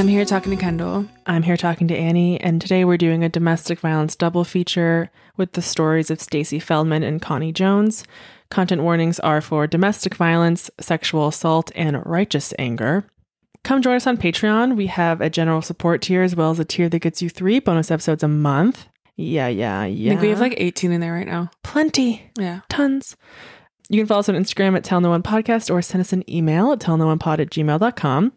I'm here talking to Kendall. I'm here talking to Annie, and today we're doing a domestic violence double feature with the stories of Stacy Feldman and Connie Jones. Content warnings are for domestic violence, sexual assault, and righteous anger. Come join us on Patreon. We have a general support tier as well as a tier that gets you three bonus episodes a month. Yeah, yeah, yeah. I think we have like 18 in there right now. plenty, Yeah. tons. You can follow us on Instagram at Tell No One Podcast or send us an email at tellnoonepod at gmail.com.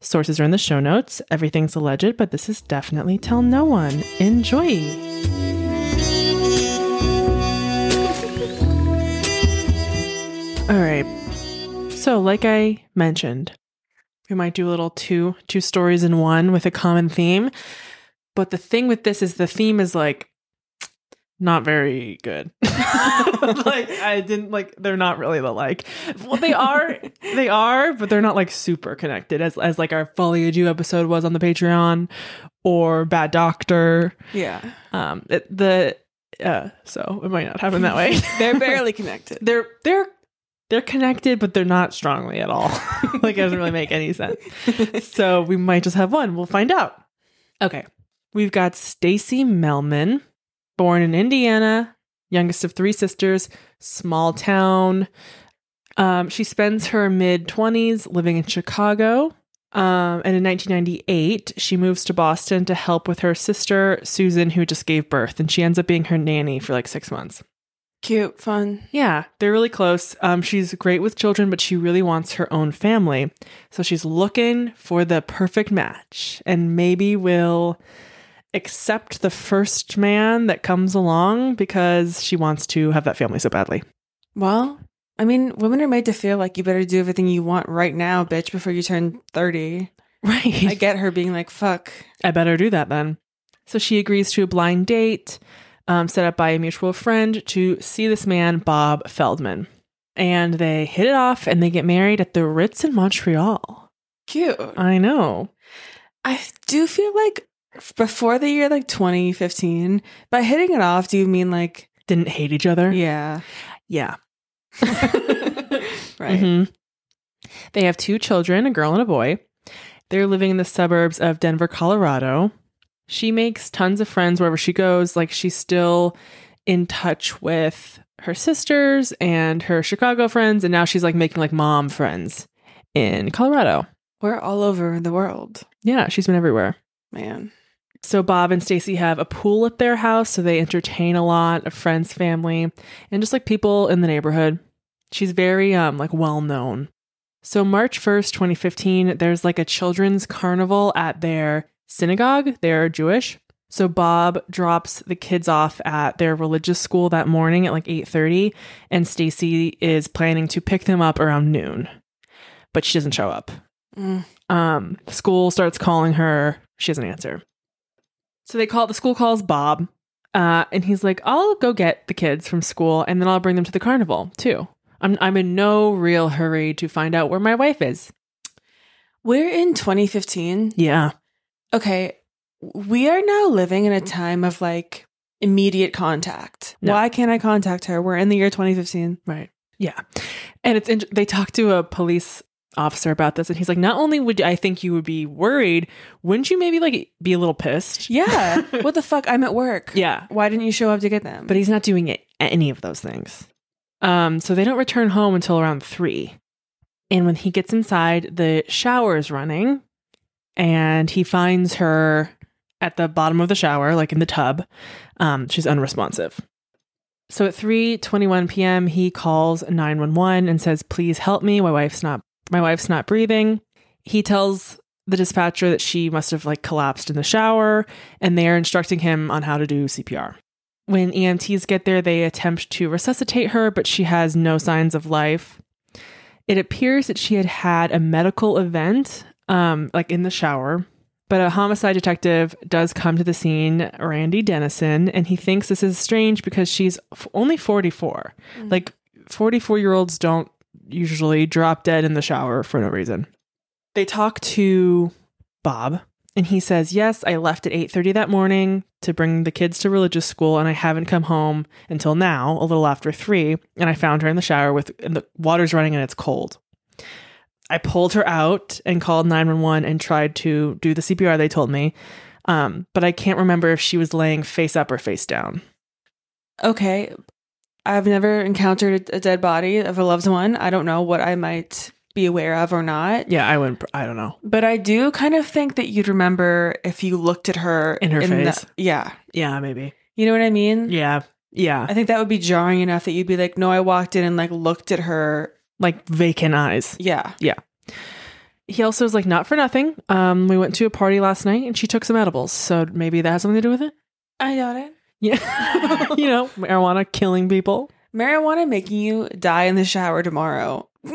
Sources are in the show notes. Everything's alleged, but this is definitely Tell No One. Enjoy. All right. So, like I mentioned, we might do a little two two stories in one with a common theme. But the thing with this is the theme is like not very good. like I didn't like they're not really the like. Well, they are they are, but they're not like super connected as as like our foliage you episode was on the Patreon or Bad Doctor. Yeah. Um it, the uh so it might not happen that way. They're barely connected. they're they're they're connected, but they're not strongly at all. like it doesn't really make any sense. so we might just have one. We'll find out. Okay. We've got Stacy Feldman, born in Indiana, youngest of three sisters, small town. Um, she spends her mid 20s living in Chicago. Um, and in 1998, she moves to Boston to help with her sister, Susan, who just gave birth. And she ends up being her nanny for like six months. Cute, fun. Yeah, they're really close. Um, she's great with children, but she really wants her own family. So she's looking for the perfect match and maybe will accept the first man that comes along because she wants to have that family so badly. Well, I mean, women are made to feel like you better do everything you want right now, bitch, before you turn 30. Right. I get her being like, fuck. I better do that then. So she agrees to a blind date um, set up by a mutual friend to see this man, Bob Feldman. And they hit it off and they get married at the Ritz in Montreal. Cute. I know. I do feel like before the year like 2015, by hitting it off, do you mean like, Didn't hate each other. yeah. Yeah. right. Mhm. They have two children, a girl and a boy. They're living in the suburbs of Denver, Colorado. She makes tons of friends wherever she goes. Like she's still in touch with her sisters and her Chicago friends, and now she's like making like mom friends in Colorado. We're all over the world, Yeah, she's been everywhere. man. So Bob and Stacy have a pool at their house, so they entertain a lot of friends, family, and just like people in the neighborhood. She's very um like well known. So March 1st, 2015, there's like a children's carnival at their synagogue. They're Jewish. So Bob drops the kids off at their religious school that morning at like 8:30 and Stacy is planning to pick them up around noon. But she doesn't show up. Mm. Um, the school starts calling her. She doesn't answer. So they call the school calls Bob, uh, and he's like, "I'll go get the kids from school, and then I'll bring them to the carnival too. I'm I'm in no real hurry to find out where my wife is." We're in 2015. Yeah, Okay. We are now living in a time of like immediate contact. No. Why can't I contact her? We're in the year 2015. right. Yeah, and it's int- they talk to a police officer about this, and he's like, "Not only would I think you would be worried, wouldn't you maybe like be a little pissed?" Yeah. what the fuck? I'm at work. Yeah, Why didn't you show up to get them? but he's not doing it, any of those things. Um, so they don't return home until around three. And when he gets inside, the shower is running, and he finds her at the bottom of the shower, like in the tub. Um, she's unresponsive. So at 3:21 p.m., he calls 911 and says, "Please help me. My wife's not my wife's not breathing." He tells the dispatcher that she must have like collapsed in the shower, and they are instructing him on how to do CPR. When EMTs get there, they attempt to resuscitate her, but she has no signs of life. It appears that she had had a medical event, um, like in the shower, but a homicide detective does come to the scene, Randy Dennison, and he thinks this is strange because she's f- only 44. Mm. Like 44 year olds don't usually drop dead in the shower for no reason. They talk to Bob, and he says, "Yes, I left at 8:30 that morning to bring the kids to religious school, and I haven't come home until now, a little after three. And I found her in the shower with and the water's running and it's cold. I pulled her out and called 911 and tried to do the CPR they told me. Um, but I can't remember if she was laying face up or face down. Okay. I've never encountered a dead body of a loved one. I don't know what I might be aware of or not. Yeah, I wouldn't, I don't know. But I do kind of think that you'd remember if you looked at her In her the- face? yeah. Yeah, maybe. You know what I mean? Yeah. Yeah. I think that would be jarring enough that you'd be like, no, I walked in and like looked at her. Like vacant eyes. Yeah. Yeah. He also was like, not for nothing. Um, we went to a party last night and she took some edibles. So maybe that has something to do with it. I got it. Yeah. you know, marijuana killing people. Marijuana making you die in the shower tomorrow.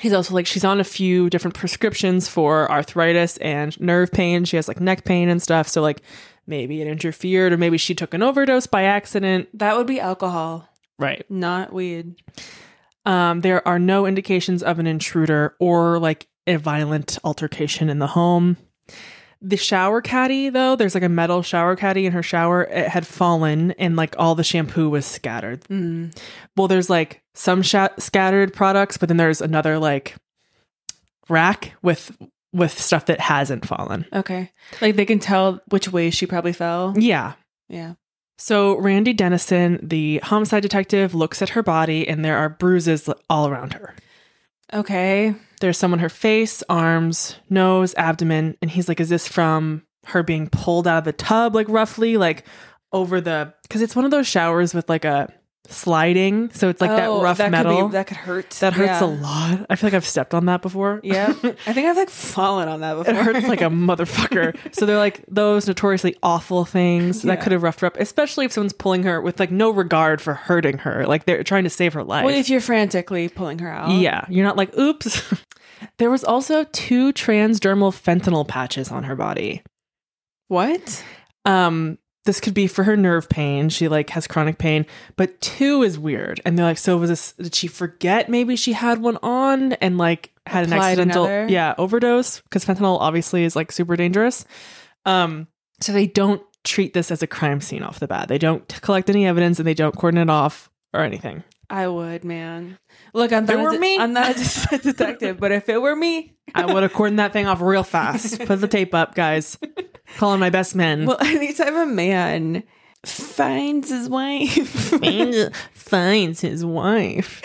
He's also like, she's on a few different prescriptions for arthritis and nerve pain. She has like neck pain and stuff. So, like, maybe it interfered, or maybe she took an overdose by accident. that would be alcohol, Right. not weed. Um, there are no indications of an intruder or like a violent altercation in the home. The shower caddy, though, there's like a metal shower caddy in her shower. It had fallen and like all the shampoo was scattered. Mm. Well, there's like some sha- scattered products, but then there's another like rack with with stuff that hasn't fallen. Okay. Like they can tell which way she probably fell. Yeah. Yeah. So Randy Dennison, the homicide detective, looks at her body and there are bruises all around her. Okay. There's some on her face, arms, nose, abdomen, and he's like, "Is this from her being pulled out of the tub, like roughly, like over the? Because it's one of those showers with like a sliding, so it's like Oh, that rough be- metal that could hurt. that hurts yeah. a lot. I feel like I've stepped on that before. Yeah. I think I've like fallen on that before. It hurts like a motherfucker. So they're like those notoriously awful things that could have roughed her up, especially if someone's pulling her with like no regard for hurting her. Like they're trying to save her life. Well, if you're frantically pulling her out. Yeah, you're not like, oops. there was also two transdermal fentanyl patches on her body. What? Um, this could be for her nerve pain. She like has chronic pain, but two is weird. And they're like, so was this? Did she forget? Maybe she had one on and like had an accidental, another? yeah, overdose because fentanyl obviously is like super dangerous. Um, so they don't treat this as a crime scene off the bat. They don't collect any evidence and they don't cordon it off or anything. I would, man. Look, I'm not, a de- me- I'm not a detective, but if it were me, I would have cordoned that thing off real fast. Put the tape up, guys. Calling my best men. well, anytime a man finds his wife, finds, finds his wife.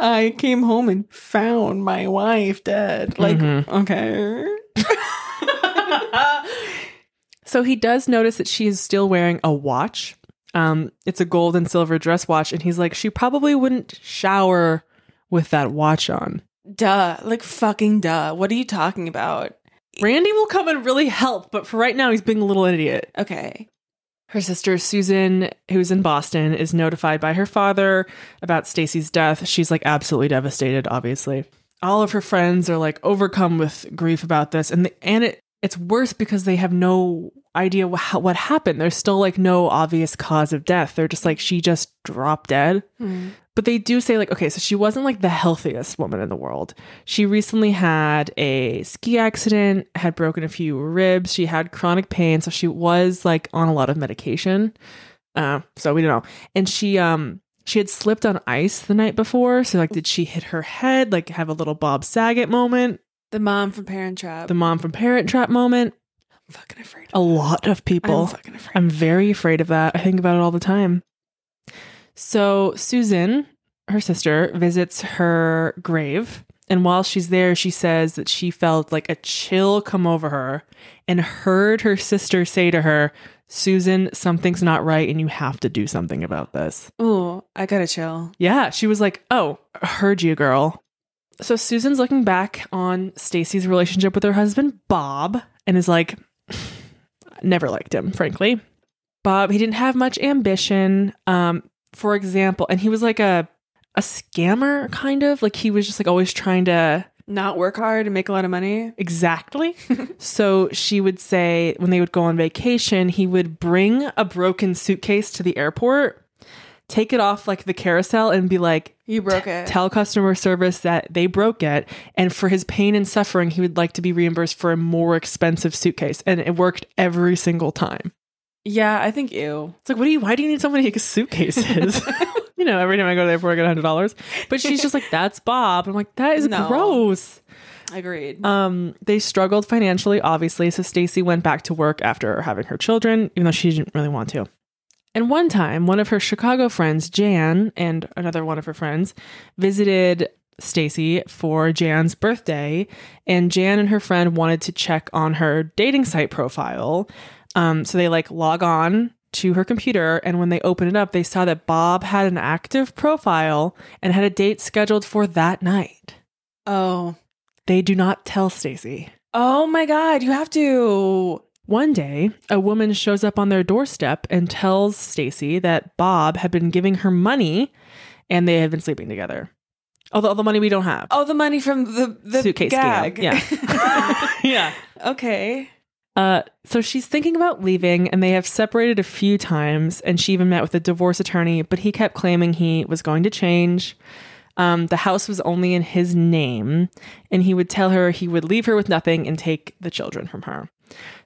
I came home and found my wife dead. Like, Mhm. okay. So he does notice that she is still wearing a watch. Um, it's a gold and silver dress watch, and he's like, she probably wouldn't shower with that watch on. Duh. Like, fucking duh. What are you talking about? Randy will come and really help, but for right now, he's being a little idiot. Okay. Her sister Susan, who's in Boston, is notified by her father about Stacy's death. She's like absolutely devastated, obviously. All of her friends are like overcome with grief about this, and the, and it it's worse because they have no idea how, what happened. There's still like no obvious cause of death. They're just like she just dropped dead. Hmm. But they do say, like, okay, so she wasn't like the healthiest woman in the world. She recently had a ski accident, had broken a few ribs, she had chronic pain, so she was like on a lot of medication. Uh, so we don't know. And she um she had slipped on ice the night before. So like did she hit her head, like have a little Bob Saget moment, The mom from Parent Trap. the mom from Parent Trap moment? I'm fucking afraid. A lot of people. I'm fucking afraid. I'm very afraid of that. I think about it all the time. So, Susan, her sister, visits her grave. And while she's there, she says that she felt like a chill come over her and heard her sister say to her, Susan, something's not right and you have to do something about this. Oh, I got a chill. Yeah, she was like, "Oh, heard you, girl." So Susan's looking back on Stacy's relationship with her husband Bob and is like, never liked him, frankly. Bob, he didn't have much ambition. Um, for example, and he was like a a scammer kind of, like he was just like always trying to Not work hard and make a lot of money. Exactly. so she would say when they would go on vacation, he would bring a broken suitcase to the airport, take it off like the carousel, and be like, You broke it. tell customer service that they broke it. And for his pain and suffering, he would like to be reimbursed for a more expensive suitcase. And it worked every single time. yeah, I think ew. It's like, what do you, why do you need so many suitcases? you know, every time I go to the airport, I get hundred dollars. But she's just like, "That's Bob." I'm like, "That is No. gross." Agreed. Um, they struggled financially, obviously, so Stacy went back to work after having her children, even though she didn't really want to. And one time, one of her Chicago friends, Jan, and another one of her friends visited Stacy for Jan's birthday, and Jan and her friend wanted to check on her dating site profile. Um, so they like log on to her computer, and when they open it up, they saw that Bob had an active profile and had a date scheduled for that night. oh. They do not tell Stacy. Oh my god, you have to. One day, a woman shows up on their doorstep and tells Stacy that Bob had been giving her money and they had been sleeping together. All the, all the money we don't have. Oh, the money from the the Suitcase gag. Yeah. yeah. okay. Uh, so she's thinking about leaving, and they have separated a few times. And she even met with a divorce attorney, but he kept claiming he was going to change. Um, the house was only in his name, and he would tell her he would leave her with nothing and take the children from her.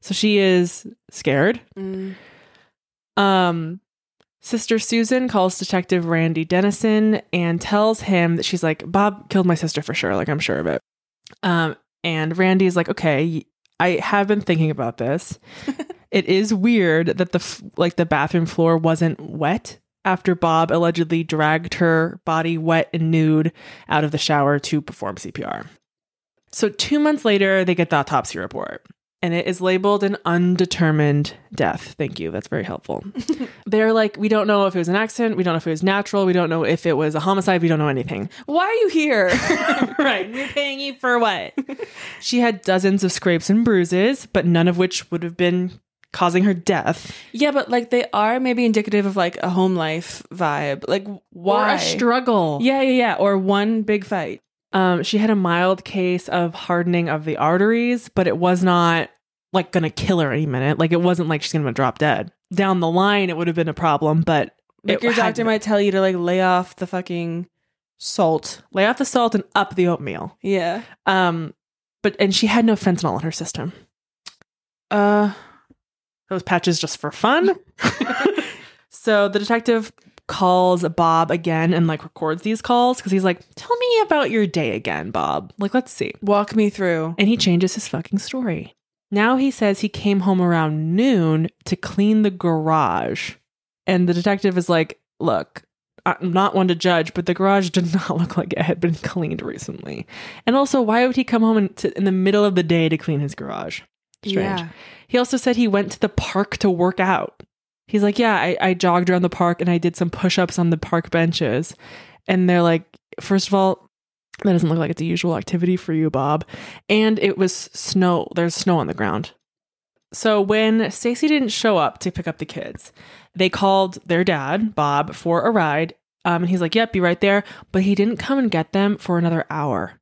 So she is scared. Mm. Um, Sister Susan calls Detective Randy Dennison and tells him that she's like, Bob killed my sister for sure. Like, I'm sure of it. Um, and Randy is like, okay, I have been thinking about this. it is weird that the like the bathroom floor wasn't wet after Bob allegedly dragged her body wet and nude out of the shower to perform CPR. So 2 months later, they get the autopsy report and it is labeled an undetermined death. Thank you. That's very helpful. They're like, we don't know if it was an accident. We don't know if it was natural. We don't know if it was a homicide. We don't know anything. Why are you here? right. We're paying you for what? she had dozens of scrapes and bruises, but none of which would have been causing her death. yeah, but like they are maybe indicative of like a home life vibe. Like why? Or a struggle. yeah, yeah, yeah. Or one big fight. Um, she had a mild case of hardening of the arteries, but it was not like gonna kill her any minute. Like it wasn't like she's gonna drop dead. Down the line, it would have been a problem, but Like your doctor might tell you to like lay off the fucking salt. lay off the salt and up the oatmeal. Yeah. Um, but and she had no fentanyl in her system. Uh Those patches just for fun. so the detective calls Bob again and like records these calls because he's like, "Tell me about your day again, Bob. Like, let's see." walk me through. And he changes his fucking story. Now he says he came home around noon to clean the garage. And the detective is like, Look, I'm not one to judge, but the garage did not look like it had been cleaned recently. And also, why would he come home in, to, in the middle of the day to clean his garage? Strange. Yeah. He also said he went to the park to work out. He's like, Yeah, I, I jogged around the park and I did some push ups on the park benches. And they're like, First of all, that doesn't look like it's a usual activity for you, Bob. And it was snow. There's snow on the ground. So when Stacy didn't show up to pick up the kids, they called their dad, Bob, for a ride. Um, and he's like, "Yep, be right there." But he didn't come and get them for another hour.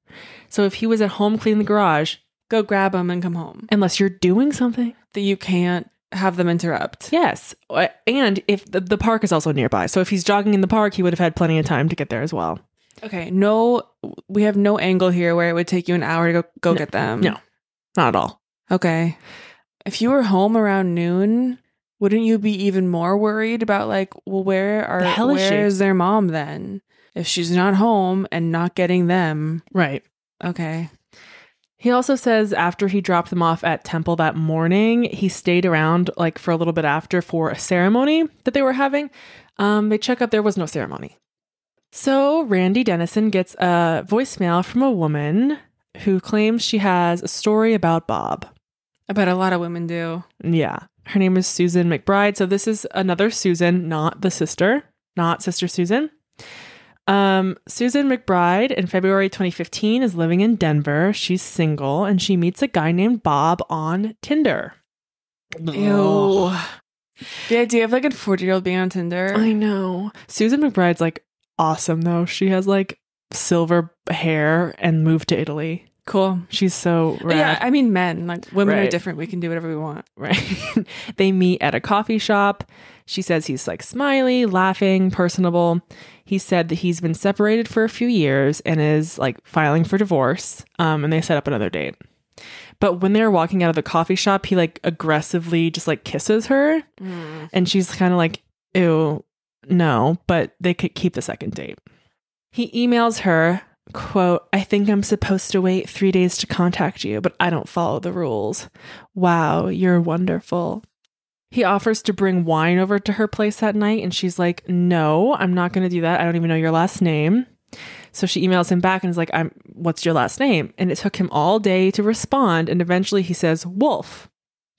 So if he was at home cleaning the garage, Go grab them and come home. unless you're doing something, That you can't have them interrupt. yes. Uh, And if the, the park is also nearby, so if he's jogging in the park, he would have had plenty of time to get there as well. Okay. No we have no angle here where it would take you an hour to go go No. get them. No. Not at all. Okay. If you were home around noon, wouldn't you be even more worried about like, well, where are The hell is where is their mom then? If she's not home and not getting them. Right. Okay. He also says after he dropped them off at temple that morning, he stayed around like for a little bit after for a ceremony that they were having. Um, they check out there was no ceremony. So Randy Dennison gets a voicemail from a woman who claims she has a story about Bob. I bet a lot of women do. Yeah. Her name is Susan McBride. So this is another Susan, not the sister, not Sister Susan. Um, Susan McBride in February 2015 is living in Denver. She's single and she meets a guy named Bob on Tinder. Ew. The idea of like a 40 year old being on Tinder. I know. Susan McBride's like awesome though. She has like silver hair and moved to Italy. cool. She's so rad. Yeah, I mean men. Like women are different. We can do whatever we want. right? they meet at a coffee shop. She says he's like smiley, laughing, personable. He said that he's been separated for a few years and is like filing for divorce. Um, and they set up another date. But when they're walking out of the coffee shop, he like aggressively just like kisses her, and she's kind of like, "Ew." no, but they could keep the second date. He emails her, quote, I think I'm supposed to wait three days to contact you, but I don't follow the rules. Wow, you're wonderful. He offers to bring wine over to her place that night, and she's like, No, I'm not going to do that. I don't even know your last name. So she emails him back and is like, I'm what's your last name? And it took him all day to respond. And eventually he says, Wolf,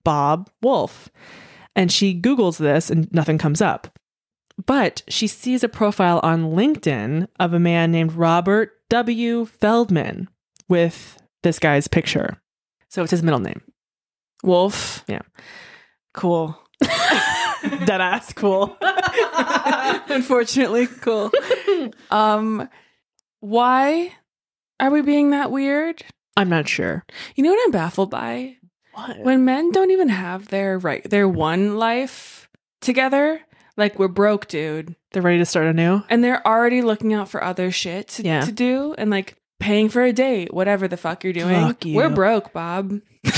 Bob Wolf. And she Googles this and nothing comes up. But she sees a profile on LinkedIn of a man named Robert W. Feldman with this guy's picture. So it's his middle name. Wolf. Yeah. Cool. Dead ass cool. Unfortunately, cool. Um, why are we being that weird? I'm not sure. You know what I'm baffled by? What? When men don't even have their right their one life together, like we're broke, dude, They're ready to start anew? and they're already looking out for other shit to, Yeah. to do and like paying for a date, whatever the fuck you're doing. Fuck you. We're broke, Bob.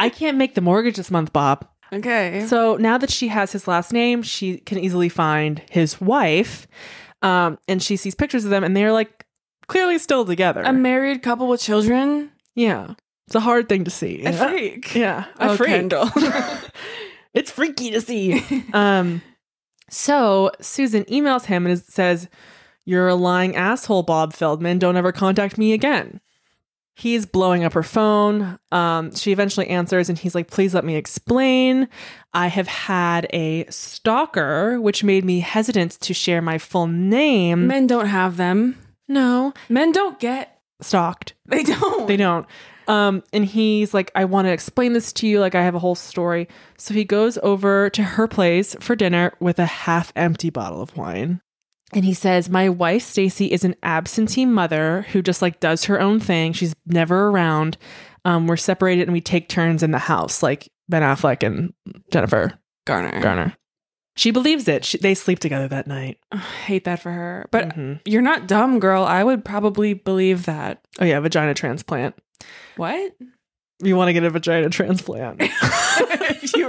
I can't make the mortgage this month, Bob. Okay. So now that she has his last name, she can easily find his wife. Um, and she sees pictures of them, and they're like clearly still together. a married couple with children. yeah, it's a hard thing to see. A freak. Yeah, a Oh, freak. Kendall. it's freaky to see. um, so Susan emails him and says, "You're a lying asshole, Bob Feldman. Don't ever contact me again." He's blowing up her phone. Um, she eventually answers and he's like, Please let me explain. I have had a stalker, which made me hesitant to share my full name. Men don't have them. no, Men don't get. stalked. They don't. They don't. Um, and he's like, I want to explain this to you. Like, I have a whole story. So he goes over to her place for dinner with a half empty bottle of wine. And he says, My wife, Stacy, is an absentee mother who just like does her own thing. She's never around. Um, we're separated and we take turns in the house, like Ben Affleck and Jennifer Garner. Garner. She believes it. She, they sleep together that night. Ugh, hate that for her. But Mhm. you're not dumb, girl. I would probably believe that. oh, yeah, vagina transplant. What? You want to get a vagina transplant.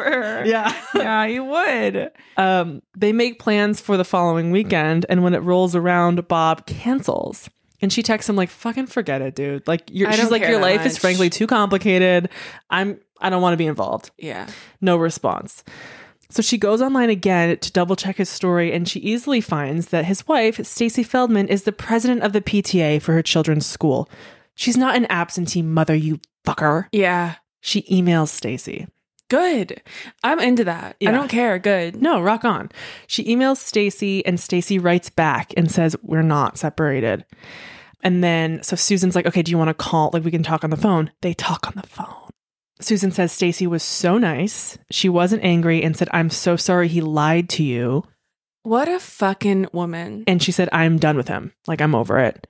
if you were her. yeah. Yeah, you would. um, they make plans for the following weekend, and when it rolls around, Bob cancels. And she texts him like, "Fucking forget it, dude. Like, you're, she's like, your life is frankly too complicated. I'm, I don't want to be involved. Yeah. No response. So she goes online again to double check his story, and she easily finds that his wife, Stacy Feldman, is the president of the PTA for her children's school. She's not an absentee mother, you fucker. Yeah. She emails Stacy. Good. I'm into that. Yeah. I don't care. Good. No, rock on. She emails Stacy and Stacy writes back and says, We're not separated. And then so Susan's like, Okay, do you want to call? Like we can talk on the phone. They talk on the phone. Susan says Stacy was so nice. She wasn't angry and said, I'm so sorry he lied to you. What a fucking woman. And she said, I'm done with him. Like I'm over it.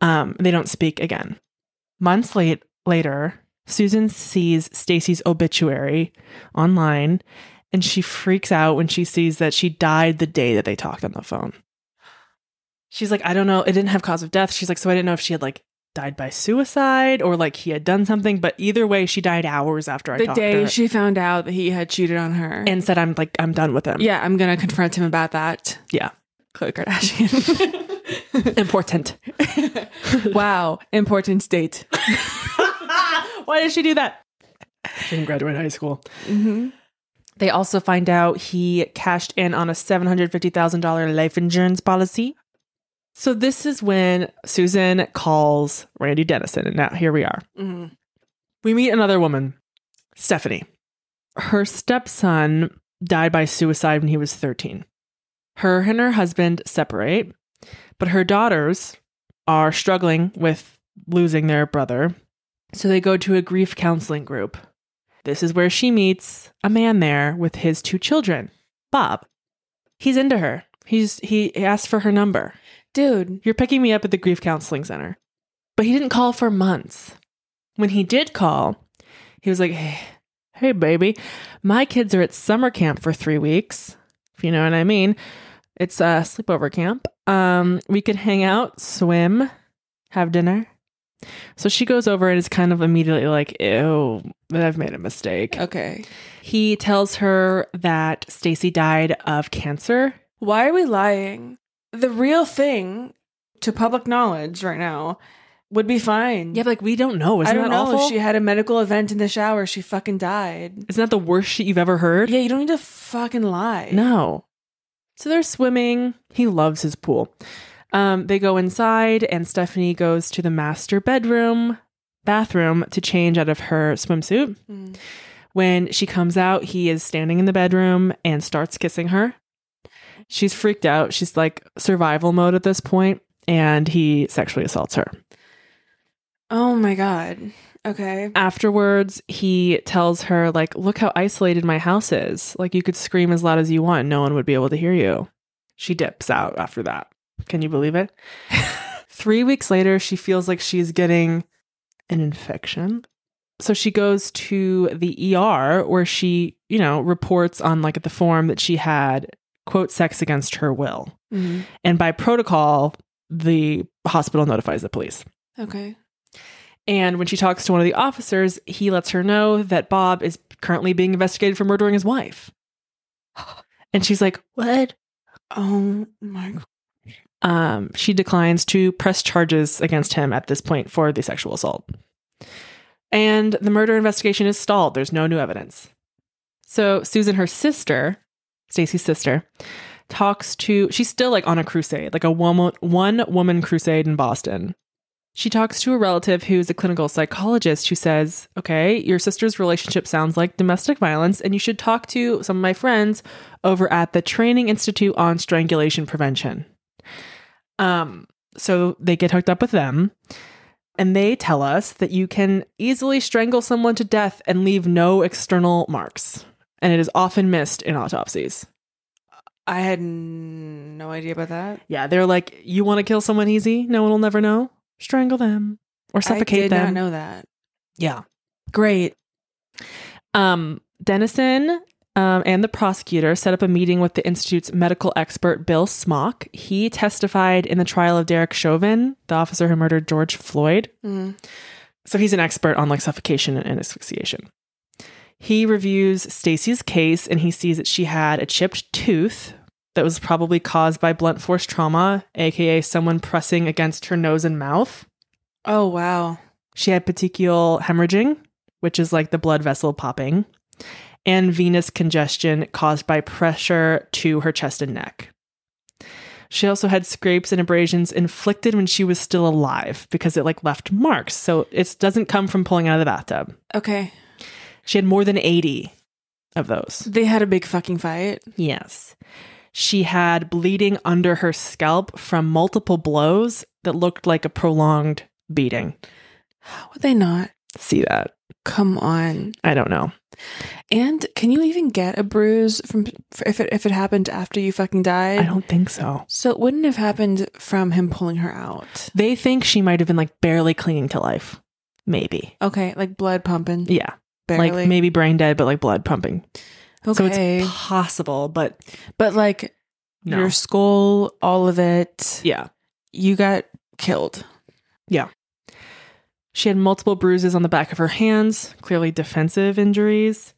Um, they don't speak again. Months late later, Susan sees Stacy's obituary online and she freaks out when she sees that she died the day that they talked on the phone. She's like, I don't know, it didn't have cause of death. She's like, so I didn't know if she had like died by suicide or like he had done something, but either way, she died hours after I the talked to day she found out that he had cheated on her. and said, I'm like, I'm done with him. yeah, I'm going to confront him about that. Yeah. Khloe Kardashian. Important. wow. Important date. Why did she do that? She didn't graduate high school. hmm They also find out he cashed in on a $750,000 life insurance policy. So this is when Susan calls Randy Dennison. And now here we are. hmm We meet another woman, Stephanie. Her stepson died by suicide when he was 13. Her and her husband separate, but her daughters are struggling with losing their brother. So they go to a grief counseling group. This is where she meets a man there with his two children, Bob. He's into her. He's he asked for her number. Dude. You're picking me up at the grief counseling center. But he didn't call for months. When he did call, he was like, hey, hey, baby, my kids are at summer camp for three weeks, if you know what I mean. It's a sleepover camp. Um, we could hang out, swim, have dinner. So she goes over and is kind of immediately like, ew, I've made a mistake. Okay. He tells her that Stacy died of cancer. Why are we lying? The real thing to public knowledge right now would be fine. Yeah, but like we don't know. Isn't I don't that know. awful? She had a medical event in the shower. She fucking died. Isn't that the worst shit you've ever heard? Yeah, you don't need to fucking lie. No. So they're swimming. He loves his pool. Um, they go inside, and Stephanie goes to the master bedroom, bathroom to change out of her swimsuit. Mm. When she comes out, he is standing in the bedroom and starts kissing her. She's freaked out. She's like survival mode at this point, and he sexually assaults her. Oh my god. Okay. Afterwards, he tells her, like, look how isolated my house is. Like, you could scream as loud as you want, no one would be able to hear you. She dips out after that. Can you believe it? Three weeks later, she feels like she's getting an infection. So she goes to the ER where she, you know, reports on like the form that she had, quote, sex against her will. Mhm. And by protocol, the hospital notifies the police. Okay. And when she talks to one of the officers, he lets her know that Bob is currently being investigated for murdering his wife. And she's like, What? Oh my god. Um, she declines to press charges against him at this point for the sexual assault. And the murder investigation is stalled. There's no new evidence. So Susan, her sister, Stacy's sister, talks to she's still like on a crusade, like a woman one woman crusade in Boston. She talks to a relative who's a clinical psychologist who says, Okay, your sister's relationship sounds like domestic violence, and you should talk to some of my friends over at the Training Institute on Strangulation Prevention. Um, so they get hooked up with them, and they tell us that you can easily strangle someone to death and leave no external marks. And it is often missed in autopsies. I had no idea about that. Yeah, they're like, you want to kill someone easy? No one will never know. Strangle them or suffocate I did them. not know that. Yeah. Great. Um, Dennison um, and the prosecutor set up a meeting with the Institute's medical expert, Bill Smock. He testified in the trial of Derek Chauvin, the officer who murdered George Floyd. Mhm. So he's an expert on like suffocation and asphyxiation. He reviews Stacy's case and he sees that she had a chipped tooth that was probably caused by blunt force trauma, aka someone pressing against her nose and mouth. Oh wow. She had petechial hemorrhaging, which is like the blood vessel popping, and venous congestion caused by pressure to her chest and neck. She also had scrapes and abrasions inflicted when she was still alive because it like left marks. So it doesn't come from pulling out of the bathtub. Okay. She had more than 80 of those. They had a big fucking fight. Yes. She had bleeding under her scalp from multiple blows that looked like a prolonged beating. How would they not? See that? Come on. I don't know. And can you even get a bruise from if it if it happened after you fucking died? I don't think so. So it wouldn't have happened from him pulling her out. They think she might have been like barely clinging to life. Maybe. Okay, like blood pumping. Yeah. barely. Like maybe brain dead, but like blood pumping. Okay. So it's possible, but but like no. your skull, all of it. yeah. You got killed. She had multiple bruises on the back of her hands, clearly defensive injuries.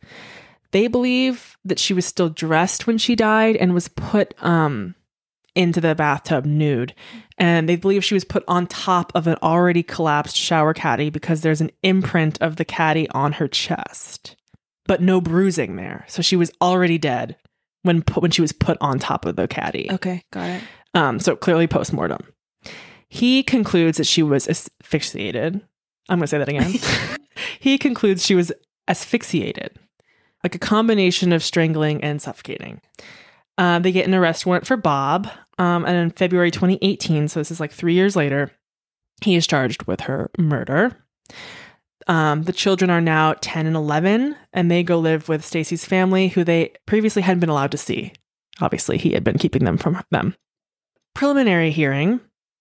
They believe that she was still dressed when she died and was put um into the bathtub nude. And they believe she was put on top of an already collapsed shower caddy because there's an imprint of the caddy on her chest, but no bruising there. So she was already dead when put, when she was put on top of the caddy. Okay, got it. Um, so clearly postmortem. He concludes that she was asphyxiated. I'm going to say that again. he concludes she was asphyxiated, like a combination of strangling and suffocating. Uh, they get an arrest warrant for Bob. Um, and in February 2018, so this is like three years later, he is charged with her murder. Um, the children are now 10 and 11, and they go live with Stacy's family, who they previously hadn't been allowed to see. Obviously, he had been keeping them from them. Preliminary hearing.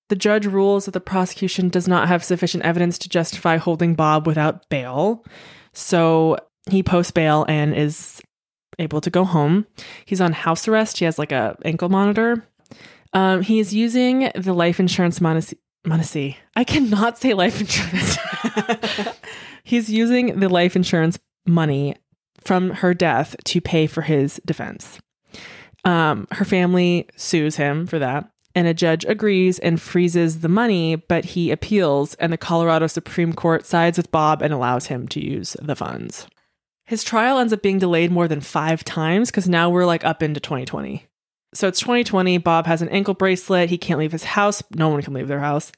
The judge rules that the prosecution does not have sufficient evidence to justify holding Bob without bail. So he posts bail and is able to go home. He's on house arrest. He has like a ankle monitor. Um, he is using the life insurance monacy. I cannot say life insurance. He's using the life insurance money from her death to pay for his defense. Um, her family sues him for that, and a judge agrees and freezes the money, but he appeals, and the Colorado Supreme Court sides with Bob and allows him to use the funds. His trial ends up being delayed more than five times because now we're like up into 2020. So it's 2020. Bob has an ankle bracelet. He can't leave his house. No one can leave their house.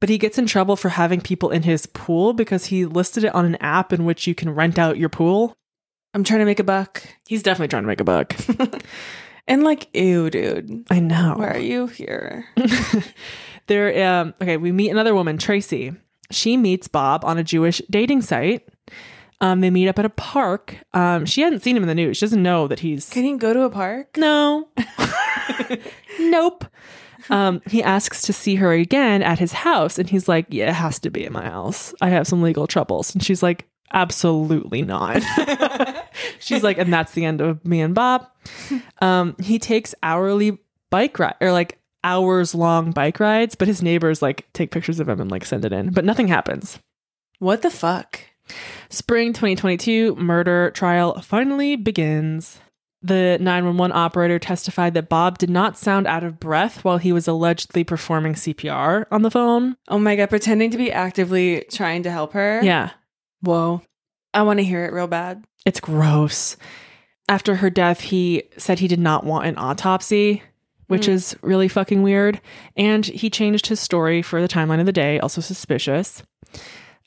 But he gets in trouble for having people in his pool because he listed it on an app in which you can rent out your pool. I'm trying to make a buck. He's definitely trying to make a buck. And like, ew, dude. I know. Why are you here? there um okay, we meet another woman, Tracy. She meets Bob on a Jewish dating site. Um, they meet up at a park. Um, she hadn't seen him in the news. She doesn't know that he's Can he go to a park? no, nope. Um, he asks to see her again at his house, and he's like, "Yeah, it has to be at my house. I have some legal troubles." And she's like, "Absolutely not." she's like, "And that's the end of me and Bob." Um, he takes hourly bike ride or like hours long bike rides, but his neighbors like take pictures of him and like send it in, but nothing happens. What the fuck? Spring 2022 murder trial finally begins. The 911 operator testified that Bob did not sound out of breath while he was allegedly performing CPR on the phone. Oh my god, pretending to be actively trying to help her. Yeah, Whoa. I want to hear it real bad. it's gross. After her death, he said he did not want an autopsy, which Mm. is really fucking weird. And he changed his story for the timeline of the day, also suspicious.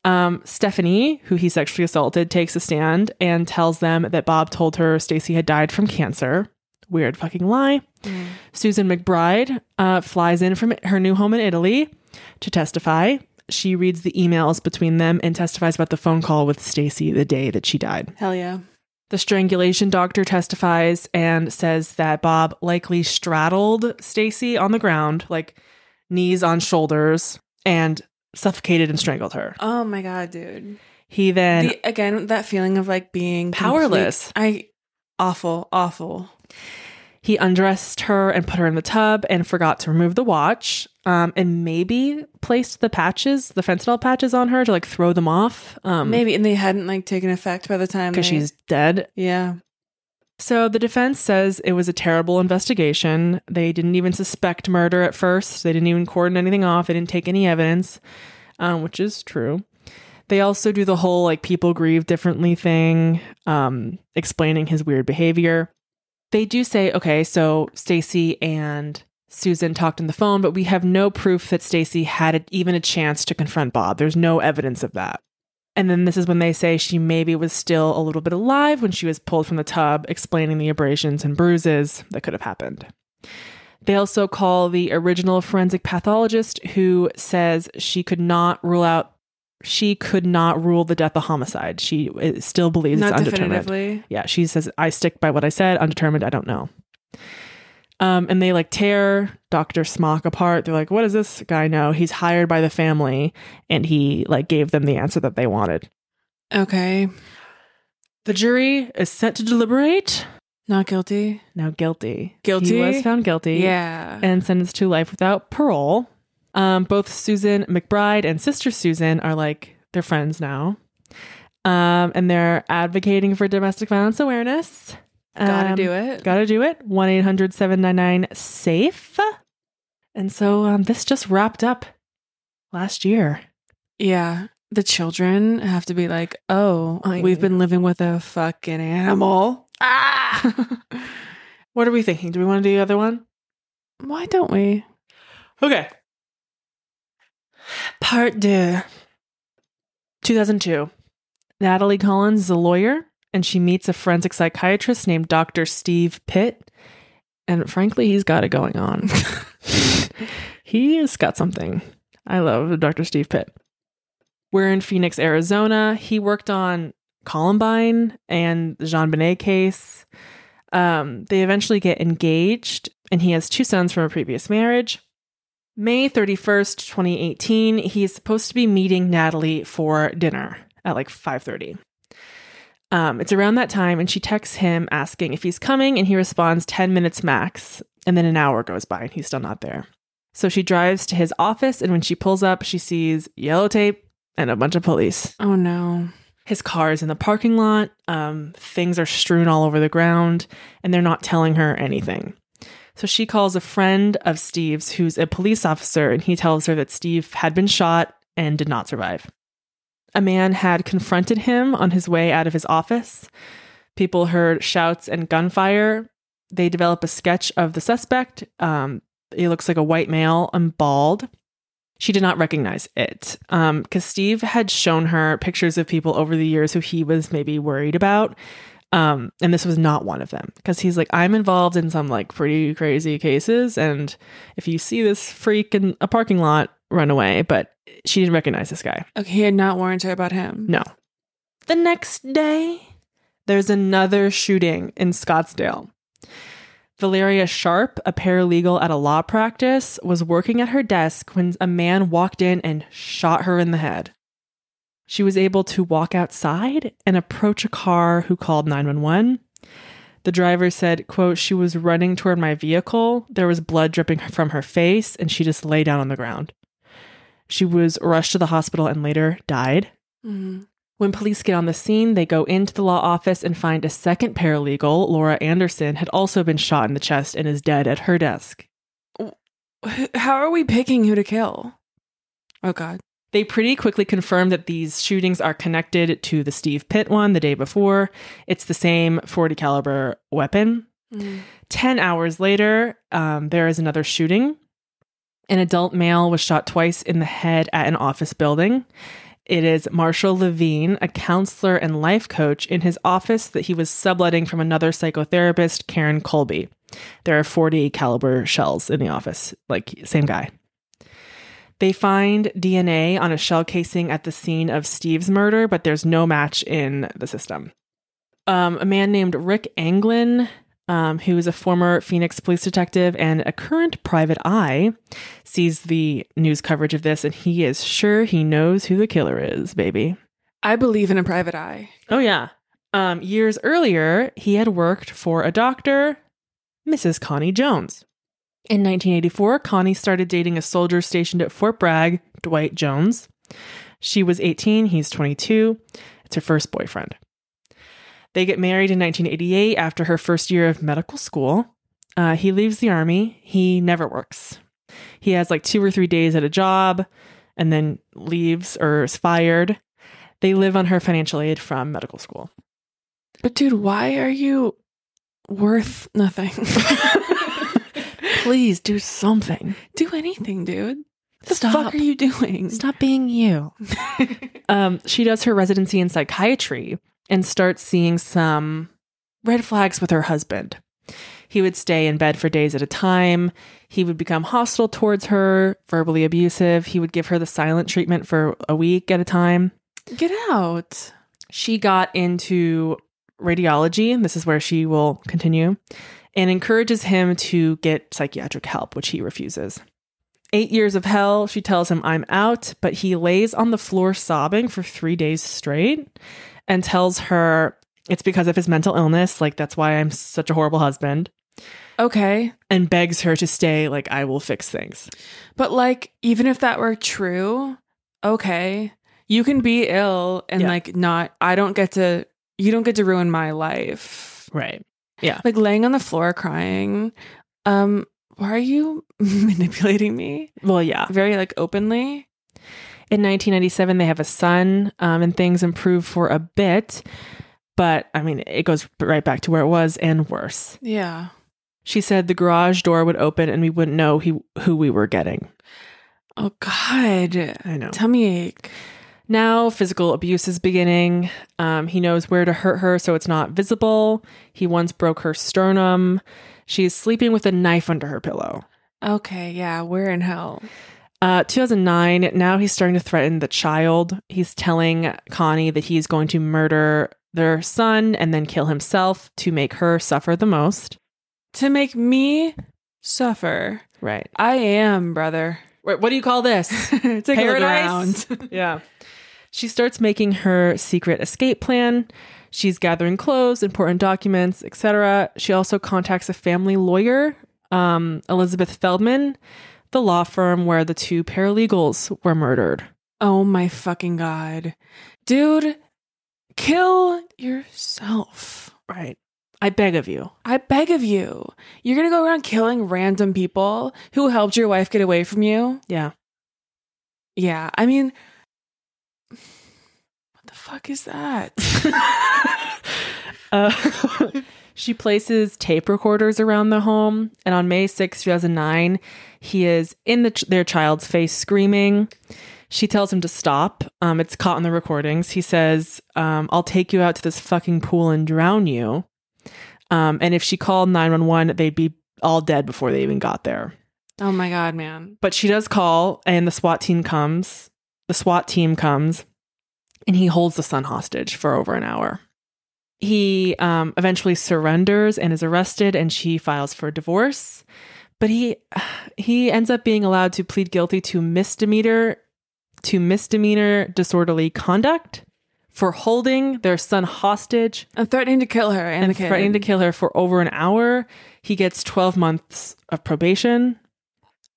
Um, Stephanie, who he sexually assaulted, takes a stand and tells them that Bob told her Stacy had died from cancer. Weird fucking lie. Susan McBride uh, flies in from her new home in Italy to testify. She reads the emails between them and testifies about the phone call with Stacy the day that she died. Hell yeah. The strangulation doctor testifies and says that Bob likely straddled Stacy on the ground, like knees on shoulders, and suffocated and strangled her. Oh my god, dude. He then the, again, that feeling of like being Powerless. complete- I awful, awful. He undressed her and put her in the tub and forgot to remove the watch. Um, and maybe placed the patches, the fentanyl patches on her to like throw them off. Um, Maybe, and they hadn't like taken effect by the time because they- she's dead. yeah. So the defense says it was a terrible investigation. They didn't even suspect murder at first. They didn't even cordon anything off. They didn't take any evidence, um, which is true. They also do the whole like people grieve differently thing, um, explaining his weird behavior. They do say, okay, so Stacy and Susan talked on the phone, but we have no proof that Stacy had even a chance to confront Bob. There's no evidence of that. And then this is when they say she maybe was still a little bit alive when she was pulled from the tub, explaining the abrasions and bruises that could have happened. They also call the original forensic pathologist who says she could not rule out she could not rule the death a homicide. She uh, still believes Not it's undetermined. Yeah, she says I stick by what I said, undetermined, I don't know. Um, and they like tear Dr. Smock apart. They're like, what does this guy know? He's hired by the family and he like gave them the answer that they wanted. Okay. The jury is set to deliberate. Not guilty. Now guilty. Guilty? He was found guilty. Yeah. And sentenced to life without parole. Um, both Susan McBride and sister Susan are like they're friends now. Um, and they're advocating for domestic violence awareness. Gotta Um, do it. Gotta do it. 1 800 799 SAFE. And so um, this just wrapped up last year. Yeah. The children have to be like, oh, I we've know. been living with a fucking animal. Ah! what are we thinking? Do we want to do the other one? Why don't we? Okay. Part deux. 2002. Natalie Collins is a lawyer and she meets a forensic psychiatrist named Dr. Steve Pitt. And frankly, he's got it going on. he has got something. I love Dr. Steve Pitt. We're in Phoenix, Arizona. He worked on Columbine and the JonBenét case. Um, they eventually get engaged, and he has two sons from a previous marriage. May 31st, 2018, he's supposed to be meeting Natalie for dinner at like 5:30. Um, it's around that time, and she texts him asking if he's coming, and he responds 10 minutes max. And then an hour goes by, and he's still not there. So she drives to his office, and when she pulls up, she sees yellow tape, and a bunch of police. Oh no. His car is in the parking lot. Um, things are strewn all over the ground, and they're not telling her anything. So she calls a friend of Steve's who's a police officer, and he tells her that Steve had been shot and did not survive. A man had confronted him on his way out of his office. People heard shouts and gunfire. They develop a sketch of the suspect. Um, he looks like a white male and bald. She did not recognize it because um, Steve had shown her pictures of people over the years who he was maybe worried about. Um, and this was not one of them because he's like, I'm involved in some like pretty crazy cases. And if you see this freak in a parking lot, run away. But she didn't recognize this guy. Okay, he had not warned her about him. No. The next day, there's another shooting in Scottsdale. Valeria Sharp, a paralegal at a law practice, was working at her desk when a man walked in and shot her in the head. She was able to walk outside and approach a car who called 911. The driver said, quote, she was running toward my vehicle. There was blood dripping from her face and she just lay down on the ground. She was rushed to the hospital and later died. Mhm. When police get on the scene, they go into the law office and find a second paralegal, Laura Anderson, had also been shot in the chest and is dead at her desk. How are we picking who to kill? Oh god. They pretty quickly confirm that these shootings are connected to the Steve Pitt one the day before. It's the same 40 caliber weapon. 10 hours later, um, there is another shooting. An adult male was shot twice in the head at an office building. It is Marshall Levine, a counselor and life coach, in his office that he was subletting from another psychotherapist, Karen Colby. There are 40 caliber shells in the office, like same guy. They find DNA on a shell casing at the scene of Steve's murder, but there's no match in the system. Um, a man named Rick Anglin, um, who is a former Phoenix police detective and a current private eye, sees the news coverage of this and he is sure he knows who the killer is, baby. I believe in a private eye. Oh, yeah. Um, years earlier, he had worked for a doctor, Mrs. Connie Jones. In 1984, Connie started dating a soldier stationed at Fort Bragg, Dwight Jones. She was 18, he's 22. It's her first boyfriend. They get married in 1988 after her first year of medical school. Uh, he leaves the army. He never works. He has like two or three days at a job and then leaves or is fired. They live on her financial aid from medical school. But dude, why are you worth nothing? Please do something. do anything, dude. What the Stop. fuck are you doing? Stop being you. um, she does her residency in psychiatry and starts seeing some red flags with her husband. He would stay in bed for days at a time. He would become hostile towards her, verbally abusive. He would give her the silent treatment for a week at a time. Get out. She got into radiology, and this is where she will continue, and encourages him to get psychiatric help, which he refuses. Eight years of hell, she tells him, I'm out, but he lays on the floor sobbing for three days straight and tells her it's because of his mental illness. Like, that's why I'm such a horrible husband, Okay. and begs her to stay. Like, I will fix things. But like, even if that were true, okay. You can be ill and Yeah. like not I don't get to you don't get to ruin my life. Right. Like laying on the floor crying. Um, why are you manipulating me? Well, yeah. Very like openly. In 1997, they have a son, um, and things improve for a bit. But I mean, it goes right back to where it was and worse. Yeah. She said the garage door would open and we wouldn't know he, who we were getting. Oh God. I know. Tummy ache. Now, physical abuse is beginning. Um, he knows where to hurt her so it's not visible. He once broke her sternum. She's sleeping with a knife under her pillow. Okay, yeah, we're in hell. Uh, 2009, now he's starting to threaten the child. He's telling Connie that he's going to murder their son and then kill himself to make her suffer the most. To make me suffer. Right. I am, brother. What, what do you call this? Paradise? yeah. She starts making her secret escape plan. She's gathering clothes, important documents, etc. She also contacts a family lawyer, um, Elizabeth Feldman, the law firm where the two paralegals were murdered. Oh my fucking god. Dude, kill yourself. Right. I beg of you. I beg of you. You're going to go around killing random people who helped your wife get away from you? Yeah. Yeah. I mean, fuck is that? Uh, she places tape recorders around the home, and on May 6, 2009, he is in the, their child's face screaming. She tells him to stop. Um, it's caught in the recordings. He says, um, I'll take you out to this fucking pool and drown you. Um, and if she called 911, they'd be all dead before they even got there. oh my god, man. But she does call, and the SWAT team comes. The SWAT team comes, and he holds the son hostage for over an hour. He um, eventually surrenders and is arrested, and she files for divorce. But he he ends up being allowed to plead guilty to misdemeanor to misdemeanor disorderly conduct for holding their son hostage I'm threatening to kill her and, and threatening to kill her for over an hour. He gets 12 months of probation.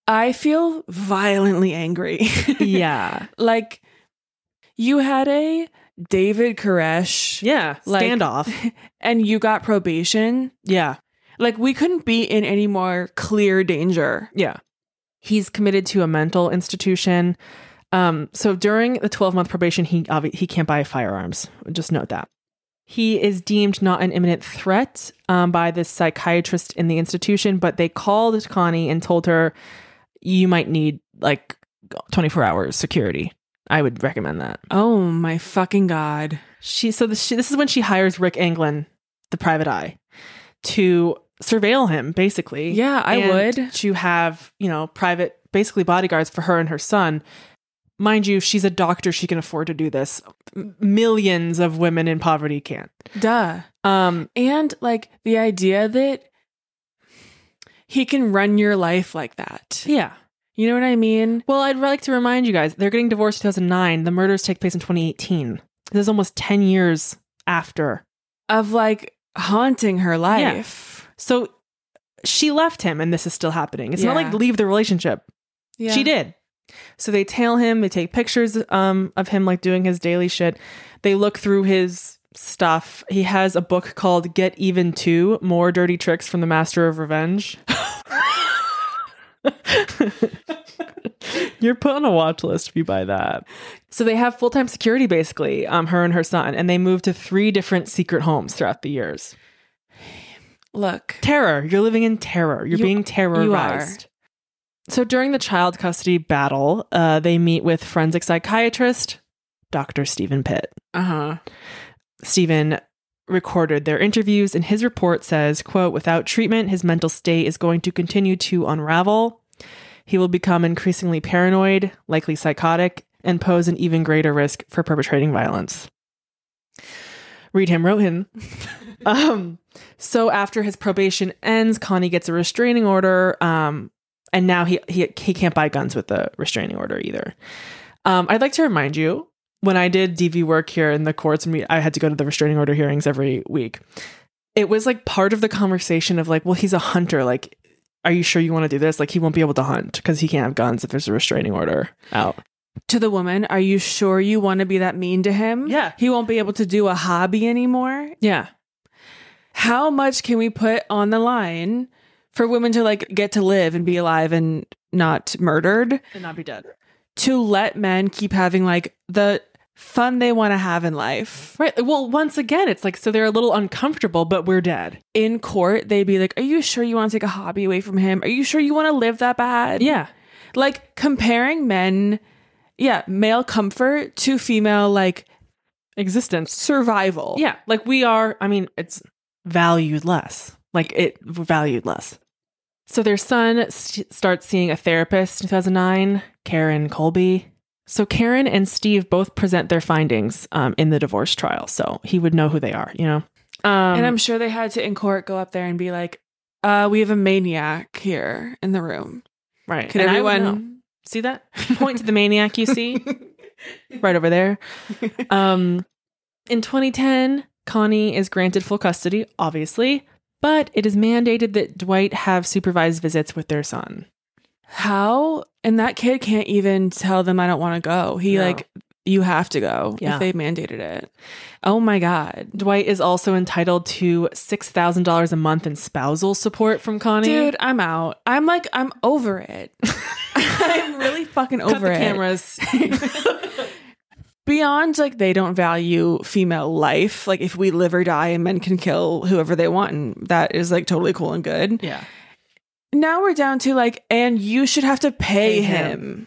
I feel violently angry. yeah. like you had a David Koresh Yeah. Like- Standoff. and you got probation. Yeah. Like we couldn't be in any more clear danger. Yeah. He's committed to a mental institution. Um, so during the 12 month probation, he obvi- he can't buy firearms. Just note that. He is deemed not an imminent threat um, by the psychiatrist in the institution, but they called Connie and told her, you might need like 24 hours security. I would recommend that. Oh my fucking god. She so this, she, this is when she hires Rick Anglin, the private eye, to surveil him basically. Yeah, I would. to have you know private basically bodyguards for her and her son. Mind you, she's a doctor; she can afford to do this. M- millions of women in poverty can't. Duh. Um, And like the idea that he can run your life like that. yeah. You know what I mean? Well, I'd like to remind you guys they're getting divorced in 2009. The murders take place in 2018. This is almost 10 years after. Of like haunting her life. So she left him, and this is still happening. It's not like leave the relationship. Yeah. She did. So they tail him, they take pictures um, of him like doing his daily shit. They look through his stuff. He has a book called Get Even 2 More Dirty Tricks from the Master of Revenge. You're put on a watch list if you buy that. So they have full time security basically, um, her and her son, and they move to three different secret homes throughout the years. Look. Terror. You're living in terror. You're You- being terrorized. So during the child custody battle, uh, they meet with forensic psychiatrist Dr. Stephen Pitt. Uh-huh. Stephen recorded their interviews and his report says, quote, without treatment, his mental state is going to continue to unravel. He will become increasingly paranoid, likely psychotic, and pose an even greater risk for perpetrating violence. Read him, wrote him. um, so after his probation ends, Connie gets a restraining order. Um, and now he, he he can't buy guns with the restraining order either. Um, I'd like to remind you when I did DV work here in the courts, and we, I had to go to the restraining order hearings every week. It was like part of the conversation of like, well, he's a hunter. Like, are you sure you want to do this? Like, he won't be able to hunt because he can't have guns if there's a restraining order out. To the woman, are you sure you want to be that mean to him? Yeah. He won't be able to do a hobby anymore. Yeah, How much can we put on the line for women to like get to live and be alive and not murdered? and not be dead. To let men keep having like the fun they want to have in life. Right. Well, once again, it's like so they're a little uncomfortable, but we're dead. In court, they'd be like, Are you sure you want to take a hobby away from him? Are you sure you want to live that bad? Yeah. Like comparing men, yeah, male comfort to female like Existence. survival. Yeah. Like we are, I mean, it's valued less. Like it valued less. So their son s- starts seeing a therapist in 2009, Karen Colby. So Karen and Steve both present their findings um, in the divorce trial. So he would know who they are, you know? Um, and I'm sure they had to in court go up there and be like, uh, we have a maniac here in the room. right. Can And I would know. everyone see that? Point to the maniac you see right over there. Um, in 2010, Connie is granted full custody, obviously, but it is mandated that Dwight have supervised visits with their son. How? And that kid can't even tell them I don't want to go. He No. like, you have to go Yeah. if they mandated it. Oh my God. Dwight is also entitled to $6,000 a month in spousal support from Connie. Dude, I'm out. I'm like, I'm over it. I'm really fucking over Cut the it. cameras. Beyond like they don't value female life. Like if we live or die and men can kill whoever they want, and that is like totally cool and good. yeah. Now we're down to like, and you should have to pay, Pay him. him.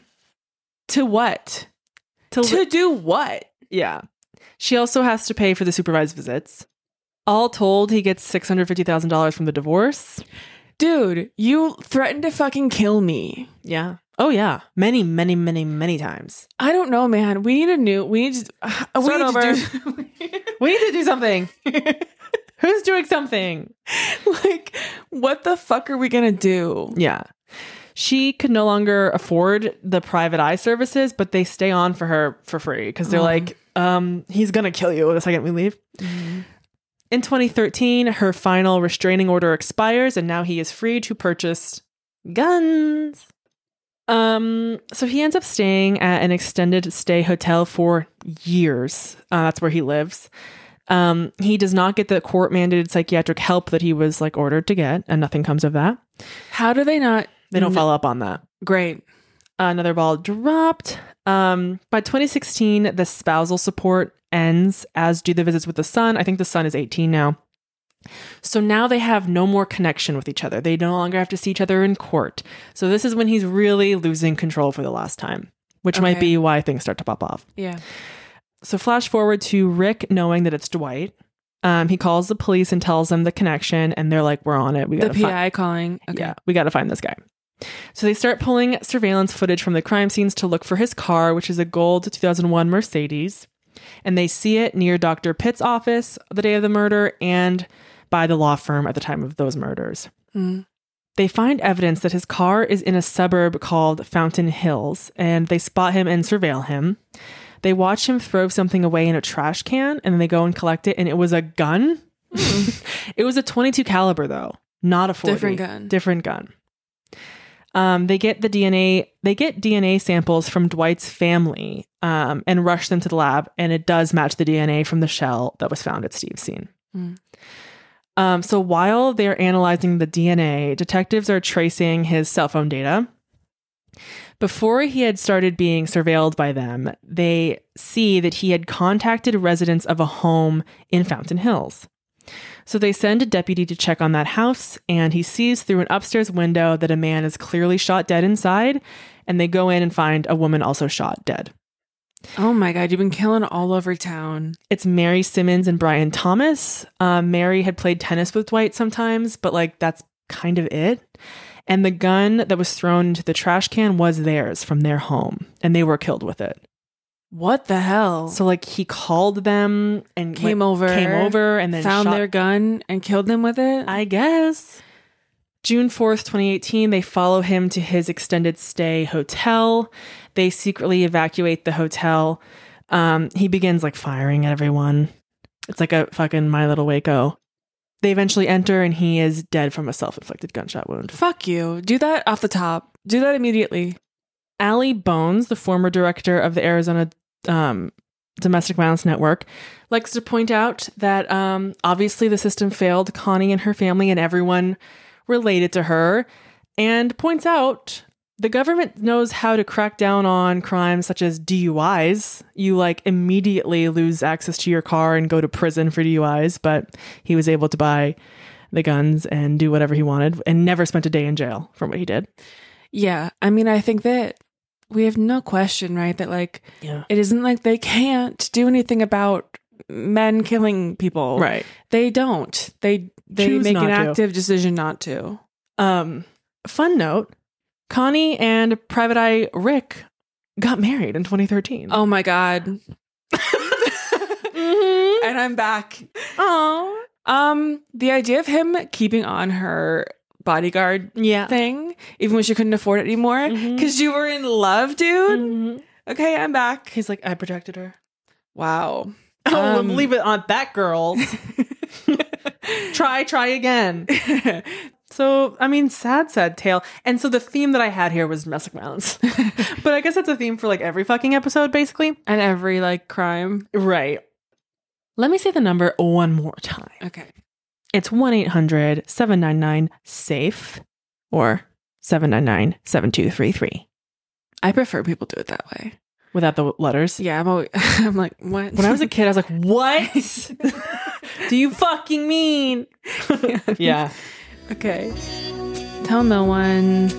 To what? To, To do what? yeah. She also has to pay for the supervised visits. All told, he gets $650,000 from the divorce. Dude, you threatened to fucking kill me. Yeah. Oh, yeah. Many, many, many, many times. I don't know, man. We need a new. We need to. Uh, we need over. to do. We need to do something. Who's doing something? like, what the fuck are we gonna do? Yeah. She could no longer afford the private eye services, but they stay on for her for free because they're Oh. like, um, he's gonna kill you the second we leave. In 2013, her final restraining order expires, and now he is free to purchase guns. Um, so he ends up staying at an extended stay hotel for years. Uh, that's where he lives. Um, he does not get the court mandated psychiatric help that he was like ordered to get, and nothing comes of that. How do they not? They don't follow up on that. Great. Another ball dropped. Um, by 2016, the spousal support ends, as do the visits with the son. I think the son is 18 now. So now they have no more connection with each other. They no longer have to see each other in court. So this is when he's really losing control for the last time, which might be why things start to pop off. Yeah. So flash forward to Rick knowing that it's Dwight. Um, he calls the police and tells them the connection, and they're like, "We're on it. We The got find." PI calling. Okay. Yeah, we got to find this guy. So they start pulling surveillance footage from the crime scenes to look for his car, which is a gold 2001 Mercedes. And they see it near Dr. Pitt's office the day of the murder and by the law firm at the time of those murders. Mm. They find evidence that his car is in a suburb called Fountain Hills, and they spot him and surveil him. They watch him throw something away in a trash can, and then they go and collect it, and it was a gun. it was a 22 caliber, though, not a 40. Different gun. Different gun. Um, they get the DNA. They get DNA samples from Dwight's family um, and rush them to the lab, and it does match the DNA from the shell that was found at Steve's scene. Mm. Um, so while they're analyzing the DNA, detectives are tracing his cell phone data. Before he had started being surveilled by them, they see that he had contacted residents of a home in Fountain Hills. So they send a deputy to check on that house, and he sees through an upstairs window that a man is clearly shot dead inside, and they go in and find a woman also shot dead. Oh my god, you've been killing all over town. It's Mary Simmons and Brian Thomas. Um, Mary had played tennis with Dwight sometimes, but like that's kind of it. And the gun that was thrown into the trash can was theirs from their home, and they were killed with it. What the hell? So like he called them and came went- over, came over, and then found shot- their gun and killed them with it. I guess. June 4th, 2018, they follow him to his extended stay hotel. They secretly evacuate the hotel. Um, he begins like firing at everyone. It's like a fucking My Little Waco. They eventually enter and he is dead from a self inflicted gunshot wound. Fuck you. Do that off the top. Do that immediately. Allie Bones, the former director of the Arizona um, Domestic Violence Network, likes to point out that um, obviously the system failed Connie and her family and everyone related to her, and points out the government knows how to crack down on crimes such as DUIs. You like immediately lose access to your car and go to prison for DUIs, but he was able to buy the guns and do whatever he wanted and never spent a day in jail for what he did. Yeah. I mean, I think that we have no question, right? That like Yeah. it isn't like they can't do anything about men killing people. Right. They don't. They they Choose make an not to. active decision not to. Um, fun note: Connie and Private Eye Rick got married in 2013. Oh my god. Mhm. And I'm back. Aw. Um, the idea of him keeping on her bodyguard yeah. thing, even when she couldn't afford it anymore, because you were in love, dude. Mhm. Okay, I'm back. He's like, I protected her. Wow. Oh, Um, leave it on that, girls. try, try again. So, I mean, sad, sad tale. And so the theme that I had here was domestic violence. but I guess that's a theme for like every fucking episode, basically. And every like crime. Right. Let me say the number one more time. Okay. It's 1 800 799 SAFE or 799 7233 I prefer people do it that way. without the letters. Yeah, I'm always, I'm like, what? When I was a kid, I was like, what do you fucking mean? yeah. Okay. Tell no one.